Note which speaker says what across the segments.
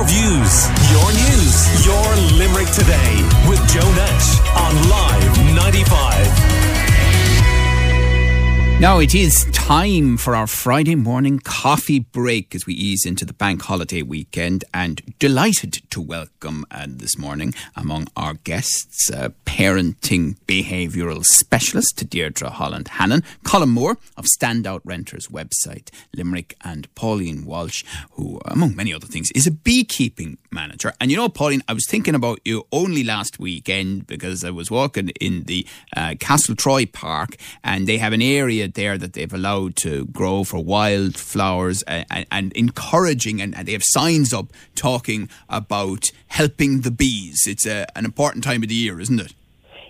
Speaker 1: Your views, your news, your Limerick today with Joe Nash on Live 95.
Speaker 2: Now it is time for our Friday morning coffee break as we ease into the bank holiday weekend and delighted to welcome uh, this morning among our guests uh, parenting behavioural specialist Deirdre Holland Hannon, Colm Moore of Standout Renters website, Limerick and Pauline Walsh, who among many other things is a beekeeping manager. And you know Pauline, I was thinking about you only last weekend because I was walking in the uh, Castletroy Park and they have an area there that they've allowed to grow for wildflowers and, and, and encouraging, and, and, they have signs up talking about helping the bees. It's a, an important time of the year, isn't it?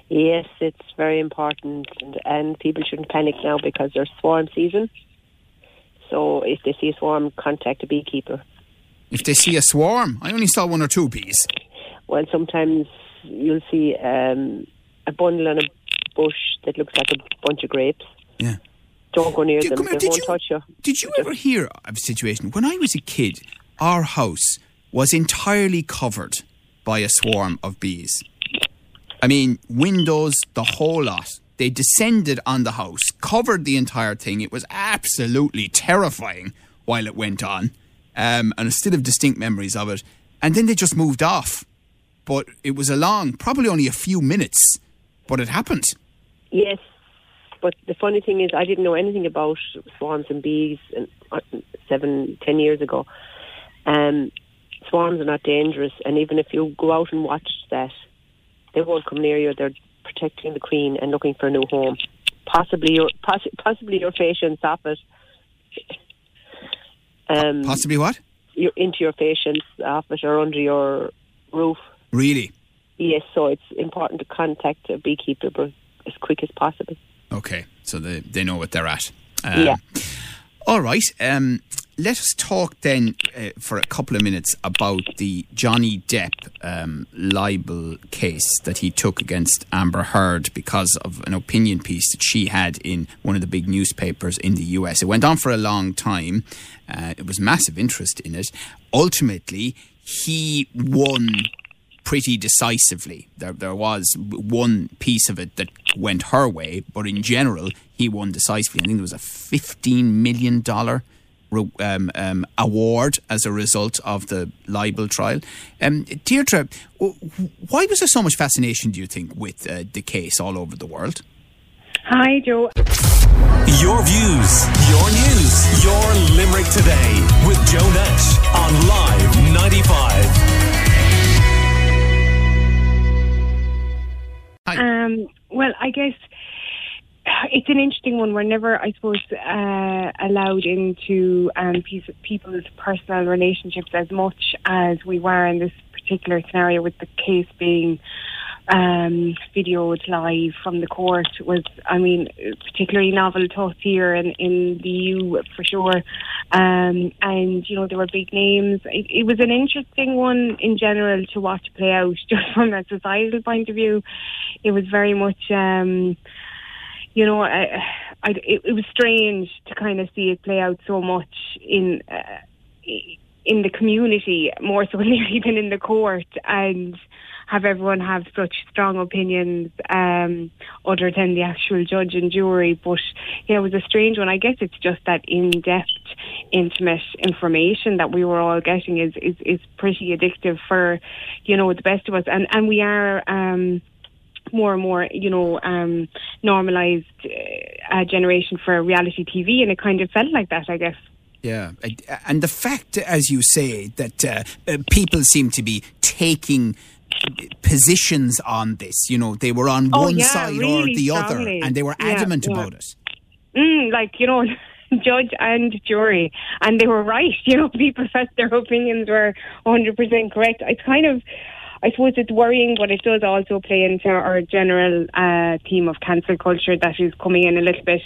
Speaker 3: Yes, it's very important, and, and people shouldn't panic now because there's swarm season. So if they see a swarm, contact a beekeeper.
Speaker 2: If they see a swarm, I only saw one or two bees.
Speaker 3: Well, sometimes you'll see um, a bundle on a bush that looks like a bunch of grapes.
Speaker 2: Yeah.
Speaker 3: Don't go near
Speaker 2: Did-
Speaker 3: them.
Speaker 2: here,
Speaker 3: They won't
Speaker 2: you-
Speaker 3: touch you.
Speaker 2: Did you ever hear of a situation when I was a kid? Our house was entirely covered by a swarm of bees. I mean, windows, the whole lot. They descended on the house, covered the entire thing. It was absolutely terrifying while it went on, um, and I still have distinct memories of it. And then they just moved off, but it was a long, probably only a few minutes, but it happened.
Speaker 3: Yes, but the funny thing is, I didn't know anything about swarms and bees and, uh, seven, ten years ago. Um, swarms are not dangerous, and even if you go out and watch that, they won't come near you. They're protecting the queen and looking for a new home. Possibly your poss- possibly your patient's office. Um,
Speaker 2: Possibly what?
Speaker 3: you're into your patient's office or under your roof.
Speaker 2: Really?
Speaker 3: Yes, so it's important to contact a beekeeper as quick as possible.
Speaker 2: Okay, so they, they know what they're at. Um,
Speaker 3: Yeah.
Speaker 2: All right. Um, let us talk then uh, for a couple of minutes about the Johnny Depp um, libel case that he took against Amber Heard because of an opinion piece that she had in one of the big newspapers in the US. It went on for a long time. Uh, it was massive interest in it. Ultimately, he won pretty decisively. There, there was one piece of it that went her way, but in general, he won decisively. I think there was a fifteen million dollar um, um, award as a result of the libel trial. Um, Deirdre, w- why was there so much fascination? Do you think with uh, the case all over the world?
Speaker 4: Hi, Joe.
Speaker 1: Your views, your news, your Limerick today with Joe Nash on Live
Speaker 4: I guess it's an interesting one. We're never, I suppose, uh, allowed into um, people's personal relationships as much as we were in this particular scenario with the case being um, videoed live from the court was, I mean, particularly novel to us here in, in the EU for sure. Um, and, you know, there were big names. It, it was an interesting one in general to watch play out just from a societal point of view. It was very much, um, you know, I, I, it, it was strange to kind of see it play out so much in uh, in the community more so than in the court, and have everyone have such strong opinions um, other than the actual judge and jury. But yeah, it was a strange one. I guess it's just that in-depth, intimate information that we were all getting is is, is pretty addictive for you know the best of us, and and we are. Um, more and more, you know, um, normalised uh, generation for reality TV, and it kind of felt like that, I guess.
Speaker 2: Yeah, and- and the fact, as you say, that uh, uh, people seem to be taking positions on this. You know, they were on
Speaker 4: Oh,
Speaker 2: one
Speaker 4: yeah,
Speaker 2: side or the
Speaker 4: strongly.
Speaker 2: other, and they were
Speaker 4: Yeah,
Speaker 2: adamant
Speaker 4: yeah.
Speaker 2: about it.
Speaker 4: Mm, like you know, judge and jury, and they were right. You know, people felt their opinions were 100 percent correct. It's kind of. I suppose it's worrying, but it does also play into our general uh, theme of cancel culture that is coming in a little bit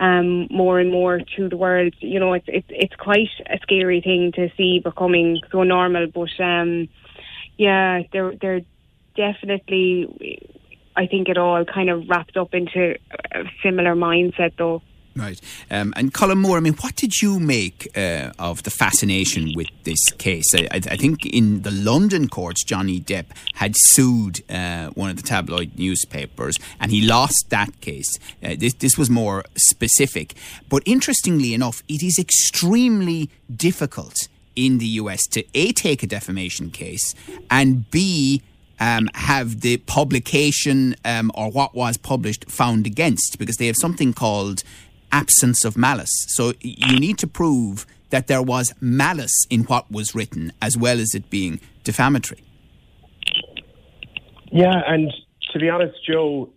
Speaker 4: um, more and more to the world. You know, it's it's it's quite a scary thing to see becoming so normal. But um, yeah, they're they're definitely. I think it all kind of wrapped up into a similar mindset, though.
Speaker 2: Right. Um, and Colm Moore, I mean, what did you make uh, of the fascination with this case? I, I, think in the London courts, Johnny Depp had sued uh, one of the tabloid newspapers and he lost that case. Uh, this, this was more specific. But interestingly enough, it is extremely difficult in the US to A, take a defamation case and B, um, have the publication um, or what was published found against because they have something called absence of malice. So you need to prove that there was malice in what was written as well as it being defamatory.
Speaker 5: Yeah, and to be honest, Joe,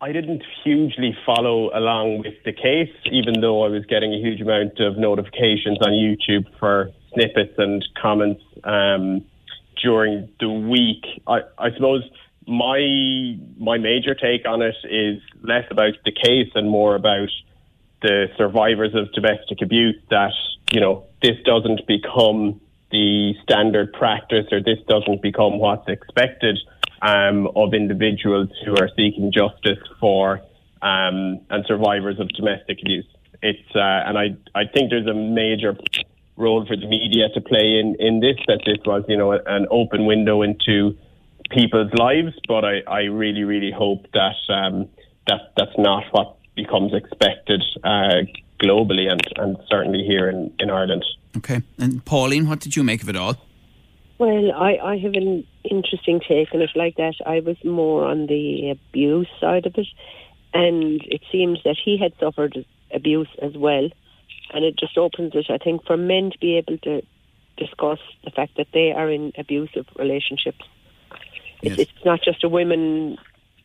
Speaker 5: I didn't hugely follow along with the case, even though I was getting a huge amount of notifications on YouTube for snippets and comments um, during the week. I, I suppose my my major take on it is less about the case and more about the survivors of domestic abuse that, you know, this doesn't become the standard practice or this doesn't become what's expected um, of individuals who are seeking justice for um, and survivors of domestic abuse. It's uh, and I I think there's a major role for the media to play in in this that this was you know an open window into people's lives, but I, I really really hope that um, that that's not what becomes expected uh, globally and, and certainly here in, in Ireland.
Speaker 2: Okay. And Pauline, what did you make of it all?
Speaker 3: Well, I, I have an interesting take on it like that. I was more on the abuse side of it, and it seems that he had suffered abuse as well. And it just opens it, I think, for men to be able to discuss the fact that they are in abusive relationships. Yes. It's, it's not just a women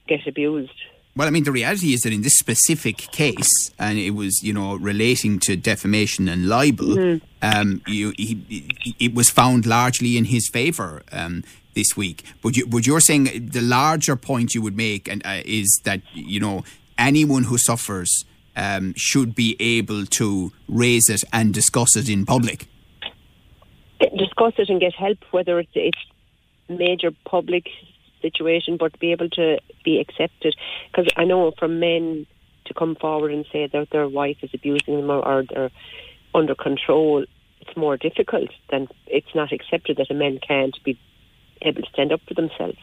Speaker 3: get abused.
Speaker 2: Well, I mean, the reality is that in this specific case, and it was, you know, relating to defamation and libel, mm. um, you, he, it was found largely in his favour um, this week. But, you, but you're saying the larger point you would make and, uh, is that, you know, anyone who suffers um, should be able to raise it and discuss it in public.
Speaker 3: Discuss it and get help, whether it's, it's major public situation, but be able to be accepted. Because I know from men to come forward and say that their wife is abusing them or, or they're under control, it's more difficult than it's not accepted that a man can't be able to stand up for themselves.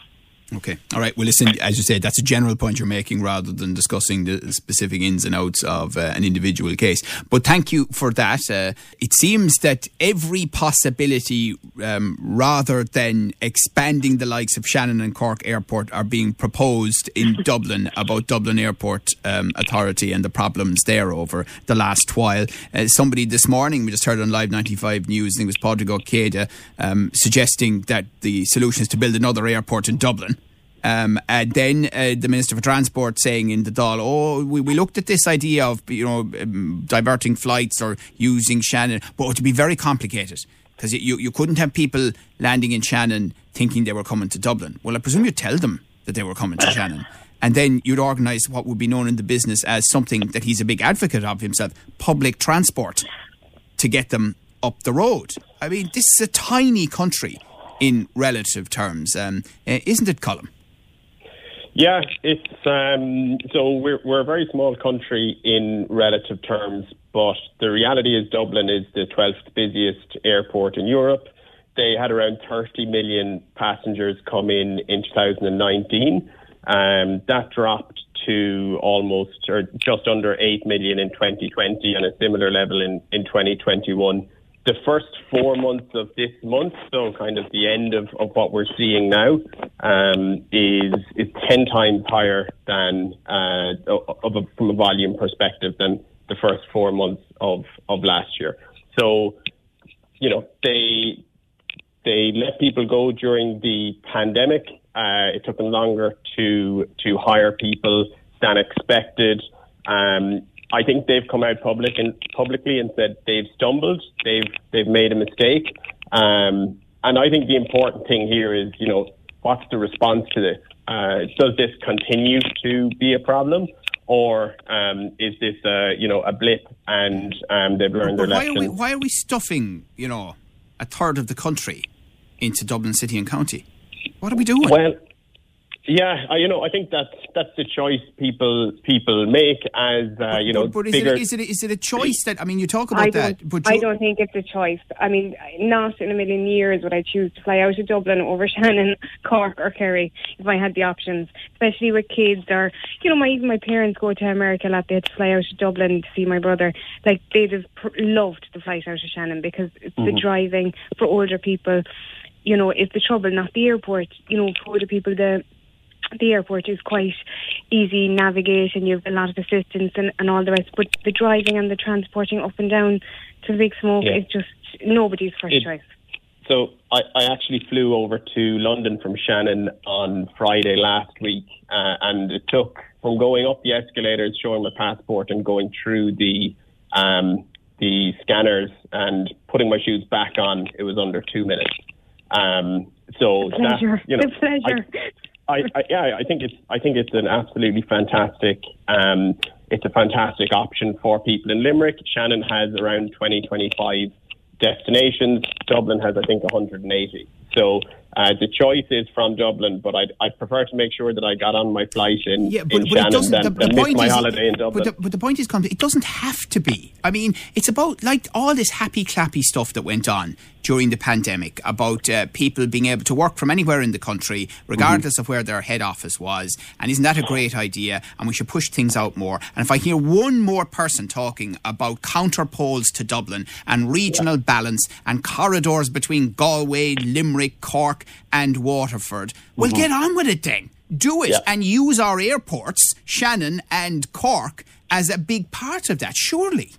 Speaker 2: Okay. All right. Well, listen, as you said, that's a general point you're making rather than discussing the specific ins and outs of uh, an individual case. But thank you for that. Uh, it seems that every possibility, um, rather than expanding the likes of Shannon and Cork Airport, are being proposed in Dublin about Dublin Airport um, Authority and the problems there over the last while. Uh, somebody this morning, we just heard on Live 95 News, I think it was Padraig Ó Céidigh, um, suggesting that the solution is to build another airport in Dublin. Um, and then uh, the Minister for Transport saying in the Dáil, oh, we, we looked at this idea of you know um, diverting flights or using Shannon, but it would be very complicated because you, you couldn't have people landing in Shannon thinking they were coming to Dublin. Well, I presume you tell them that they were coming to Shannon. And then you'd organise what would be known in the business as something that he's a big advocate of himself public transport to get them up the road. I mean, this is a tiny country in relative terms, um, uh, isn't it, Colm?
Speaker 5: Yeah, it's um, so we're we're a very small country in relative terms, but the reality is Dublin is the 12th busiest airport in Europe. They had around 30 million passengers come in in 2019. Um, that dropped to almost or just under 8 million in 2020 and a similar level in, in 2021 the first four months of this month, so kind of the end of, of what we're seeing now, um, is is ten times higher than uh, of a, from a volume perspective than the first four months of, of last year. So, you know, they they let people go during the pandemic. Uh, it took them longer to to hire people than expected. Um, I think they've come out public and publicly and said they've stumbled, they've they've made a mistake, um, and I think the important thing here is you know what's the response to this? Uh, does this continue to be a problem, or um, is this uh, you know a blip and um, they've learned
Speaker 2: but
Speaker 5: their
Speaker 2: why
Speaker 5: lesson?
Speaker 2: Are we, why are we stuffing you know a third of the country into Dublin City and County? What are we doing?
Speaker 5: Well, Yeah, uh, you know, I think that's that's the choice people people make as uh, you know
Speaker 2: but, but is,
Speaker 5: bigger.
Speaker 2: it, is it is it a choice that I mean you talk about
Speaker 4: I
Speaker 2: that,
Speaker 4: don't,
Speaker 2: but
Speaker 4: I don't think it's a choice. I mean, not in a million years would I choose to fly out of Dublin over Shannon, Cork, or Kerry if I had the options. Especially with kids, or you know, my even my parents go to America a lot. They had to fly out to Dublin to see my brother. Like they'd have pr- loved the flight out of Shannon because it's the driving for older people. You know, is the trouble, not the airport. You know, for older people, the the airport is quite easy navigating. You have a lot of assistance and, and all the rest. But the driving and the transporting up and down to the big smoke
Speaker 5: Yeah.
Speaker 4: is just nobody's first
Speaker 5: It-
Speaker 4: choice.
Speaker 5: So I, I actually flew over to London from Shannon on Friday last week, uh, and it took from going up the escalators, showing my passport, and going through the um, the scanners and putting my shoes back on. It was under two minutes. Um, so that,
Speaker 4: Pleasure.
Speaker 5: you know,
Speaker 4: the pleasure.
Speaker 5: I, I, yeah, I think it's I think it's an absolutely fantastic um, it's a fantastic option for people in Limerick. Shannon has around 20, 25 destinations. Dublin has I think 180. So uh, the choice is from Dublin, but I'd, I'd prefer to make sure that I got on my flight in,
Speaker 2: Yeah,
Speaker 5: in
Speaker 2: but, but it
Speaker 5: Shannon
Speaker 2: doesn't.
Speaker 5: than,
Speaker 2: The,
Speaker 5: than
Speaker 2: the
Speaker 5: miss
Speaker 2: point
Speaker 5: my
Speaker 2: is,
Speaker 5: holiday in Dublin.
Speaker 2: But the, but the point is, it doesn't have to be. I mean, it's about like all this happy clappy stuff that went on during the pandemic about uh, people being able to work from anywhere in the country, regardless
Speaker 5: Mm-hmm.
Speaker 2: of where their head office was. And isn't that a great idea? And we should push things out more. And if I hear one more person talking about counterpoles to Dublin and regional balance and corridors between Galway, Limerick, Cork, and Waterford, well, get on with it then. Do it
Speaker 5: Mm-hmm. Yeah.
Speaker 2: and use our airports, Shannon and Cork, as a big part of that, surely.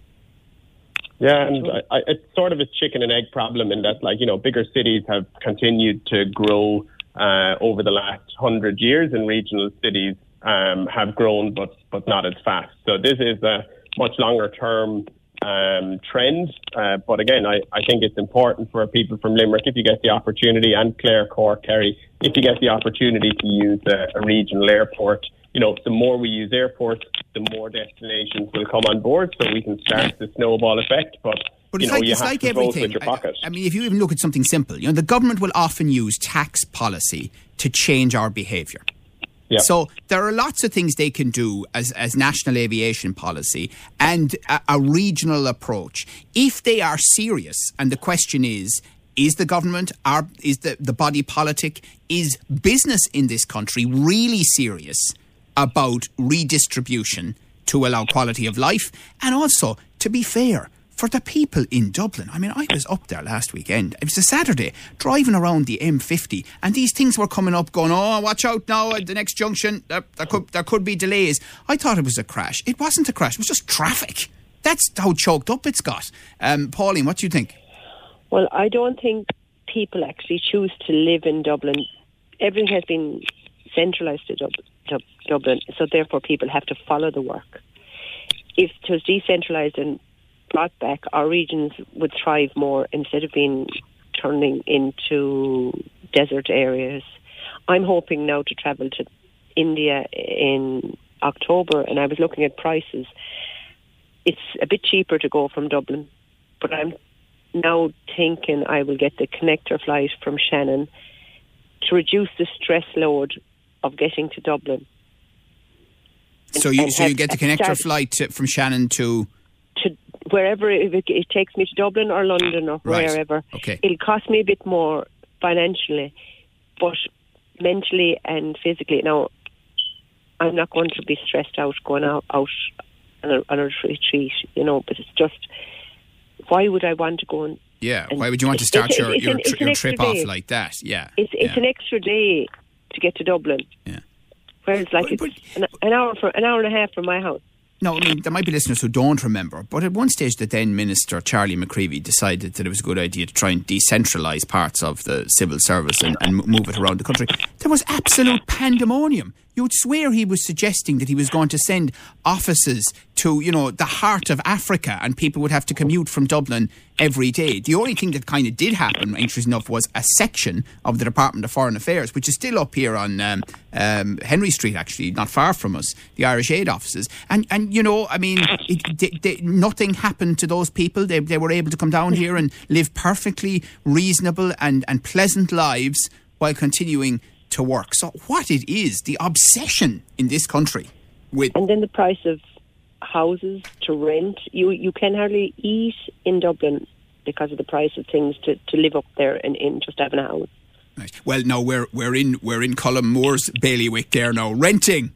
Speaker 5: Yeah, and I, I, it's sort of a chicken and egg problem in that, like, you know, bigger cities have continued to grow uh, over the last hundred years, and regional cities um, have grown, but but not as fast. So this is a much longer term um, trend. Uh, but again, I, I think it's important for people from Limerick, if you get the opportunity, and Clare, Cork, Kerry, if you get the opportunity to use a, a regional airport. You know, the more we use airports, the more destinations will come on board, so we can start the snowball effect. But,
Speaker 2: But
Speaker 5: you
Speaker 2: it's
Speaker 5: know,
Speaker 2: like,
Speaker 5: you
Speaker 2: it's like everything. I- I, mean, if you even look at something simple, you know, the government will often use tax policy to change our behaviour.
Speaker 5: Yeah.
Speaker 2: So there are lots of things they can do as, as national aviation policy and a, a regional approach. If they are serious, and the question is, is the government, are, is the, the body politic, is business in this country really serious about redistribution to allow quality of life? And also, to be fair, for the people in Dublin. I mean, I was up there last weekend. It was a Saturday, driving around the M50, and these things were coming up, going, "Oh, watch out now at the next junction. There, there could there could be delays." I thought it was a crash. It wasn't a crash. It was just traffic. That's how choked up it's got. Um, Pauline, what do you think?
Speaker 3: Well, I don't think people actually choose to live in Dublin. Everything has been centralised to Dub- Dub- Dublin, so therefore people have to follow the work. If it was decentralised and brought back, our regions would thrive more instead of being turning into desert areas. I'm hoping now to travel to India in October, and I was looking at prices. It's a bit cheaper to go from Dublin, but I'm now thinking I will get the connector flight from Shannon to reduce the stress load of getting to Dublin.
Speaker 2: So you so you get the connector flight to, from Shannon to
Speaker 3: to wherever it, it takes me to Dublin or London or
Speaker 2: Right.
Speaker 3: wherever.
Speaker 2: Okay.
Speaker 3: It'll cost me a bit more financially, but mentally and physically. Now, I'm not going to be stressed out going out, out on, a, on a retreat, you know, but it's just, why would I want to go and
Speaker 2: yeah.
Speaker 3: And
Speaker 2: Why would you want to start
Speaker 3: it's-
Speaker 2: your
Speaker 3: it's
Speaker 2: your,
Speaker 3: an- it's
Speaker 2: tri-
Speaker 3: an
Speaker 2: your trip off like that? Yeah.
Speaker 3: It's it's
Speaker 2: yeah.
Speaker 3: an extra day to get to Dublin.
Speaker 2: Yeah.
Speaker 3: Whereas, like,
Speaker 2: But- but-
Speaker 3: it's an, an hour from an hour and a half from my house.
Speaker 2: No, I mean, there might be listeners who don't remember, but at one stage, the then Minister, Charlie McCreevy, decided that it was a good idea to try and decentralise parts of the civil service and, and move it around the country. There was absolute pandemonium. You'd swear he was suggesting that he was going to send offices to, you know, the heart of Africa and people would have to commute from Dublin every day. The only thing that kind of did happen, interesting enough, was a section of the Department of Foreign Affairs, which is still up here on um, um, Henry Street, actually, not far from us, the Irish Aid offices. And, and you know, I mean, it, nothing happened to those people. They, they were able to come down here and live perfectly reasonable and, and pleasant lives while continuing to work. So, what it is, the obsession in this country with.
Speaker 3: And then the price of houses to rent. You you can hardly eat in Dublin because of the price of things to, to live up there and in just having a house.
Speaker 2: Right. Well, no, we're we're in we're in Colm Moore's bailiwick there now, renting.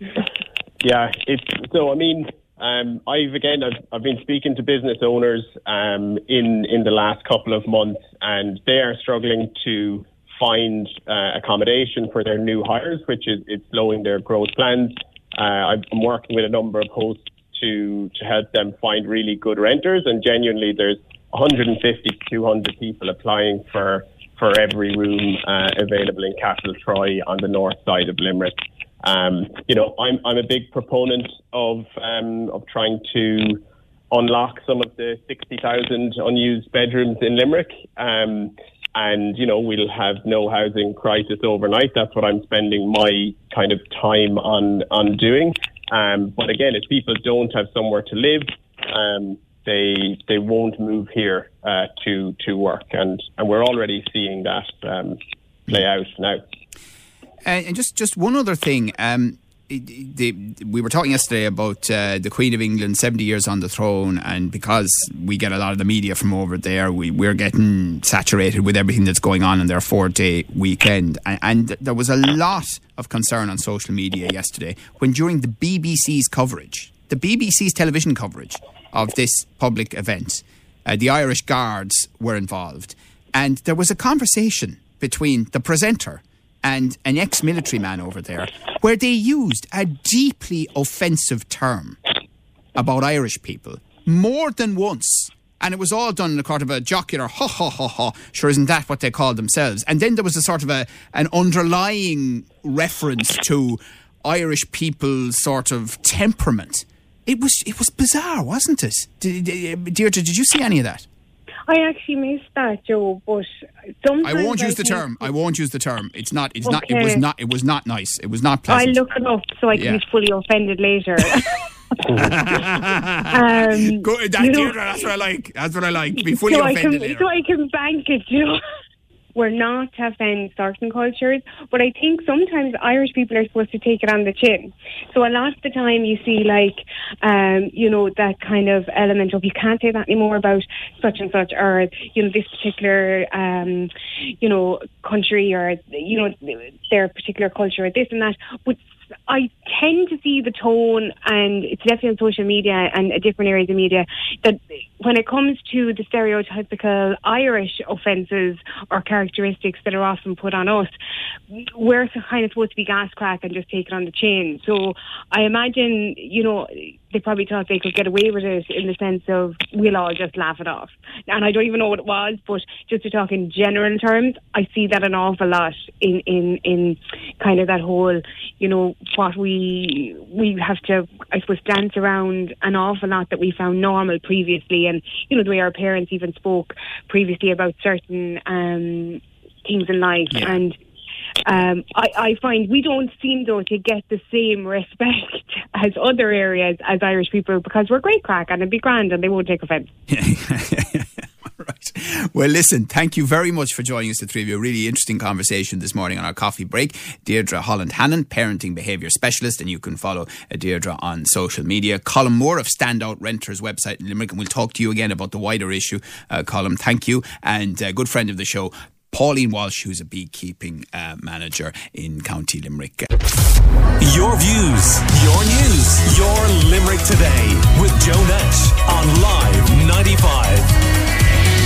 Speaker 5: Yeah, it's so. I mean, um, I've again, I've, I've been speaking to business owners um, in in the last couple of months, and they are struggling to find uh, accommodation for their new hires, which is it's slowing their growth plans. Uh, I'm working with a number of hosts to to help them find really good renters, and genuinely, there's 150 to 200 people applying for for every room uh, available in Castle Troy on the north side of Limerick. Um, you know, I'm I'm a big proponent of um, of trying to unlock some of the 60,000 unused bedrooms in Limerick. Um, and you know we'll have no housing crisis overnight. That's what I'm spending my kind of time on on doing. Um, but again, if people don't have somewhere to live, um, they they won't move here uh, to to work, and and we're already seeing that um, play out now.
Speaker 2: Uh, and just just one other thing. Um, the, we were talking yesterday about uh, the Queen of England, 70 years on the throne, and because we get a lot of the media from over there, we, we're getting saturated with everything that's going on in their four day weekend. And, and there was a lot of concern on social media yesterday when, during the BBC's coverage, the BBC's television coverage of this public event, uh, the Irish Guards were involved. And there was a conversation between the presenter and an ex military man over there where they used a deeply offensive term about Irish people more than once. And it was all done in a kind of a jocular, ha ha ha ha. Sure, isn't that what they call themselves? And then there was a sort of a an underlying reference to Irish people's sort of temperament. It was it was bizarre, wasn't it? Did, Deirdre, did you see any of that?
Speaker 4: I actually missed that, Joe. But sometimes
Speaker 2: I won't use the term. I won't use the term. It's not. It's okay. not. It was not. It was not nice. It was not pleasant.
Speaker 4: I'll look it up so I can yeah. be fully offended later.
Speaker 2: um, Go, that, you know, that's what I like. That's what I like. Be fully
Speaker 4: so
Speaker 2: offended.
Speaker 4: I can, so I can bank it, know we're not to offend certain cultures, but I think sometimes Irish people are supposed to take it on the chin. So a lot of the time you see like, um, you know, that kind of element of you can't say that anymore about such and such or, you know, this particular, um, you know, country or, you know, their particular culture or this and that. But I tend to see the tone, and it's definitely on social media and different areas of media, that when it comes to the stereotypical Irish offences or characteristics that are often put on us, we're kind of supposed to be gas crack and just take it on the chin. So I imagine, you know, they probably thought they could get away with it in the sense of we'll all just laugh it off. And I don't even know what it was, but just to talk in general terms, I see that an awful lot in, in, in kind of that whole, you know, what we we have to, I suppose, dance around an awful lot that we found normal previously, and you know the way our parents even spoke previously about certain um, things in life yeah. and um, I, I find we don't seem though to get the same respect as other areas as Irish people because we're great crack and it'd be grand and they won't take offence.
Speaker 2: right. Well, listen, thank you very much for joining us, the three of you. A really interesting conversation this morning on our coffee break. Deirdre Holland Hannon, parenting behaviour specialist, and you can follow uh, Deirdre on social media. Colm Moore of Standout Renters website in Limerick, and we'll talk to you again about the wider issue. Uh, Colm, thank you. And uh, good friend of the show, Pauline Walsh, who's a beekeeping uh, manager in County Limerick.
Speaker 1: Your views, your news, your Limerick today with Joe Nash on Live 95.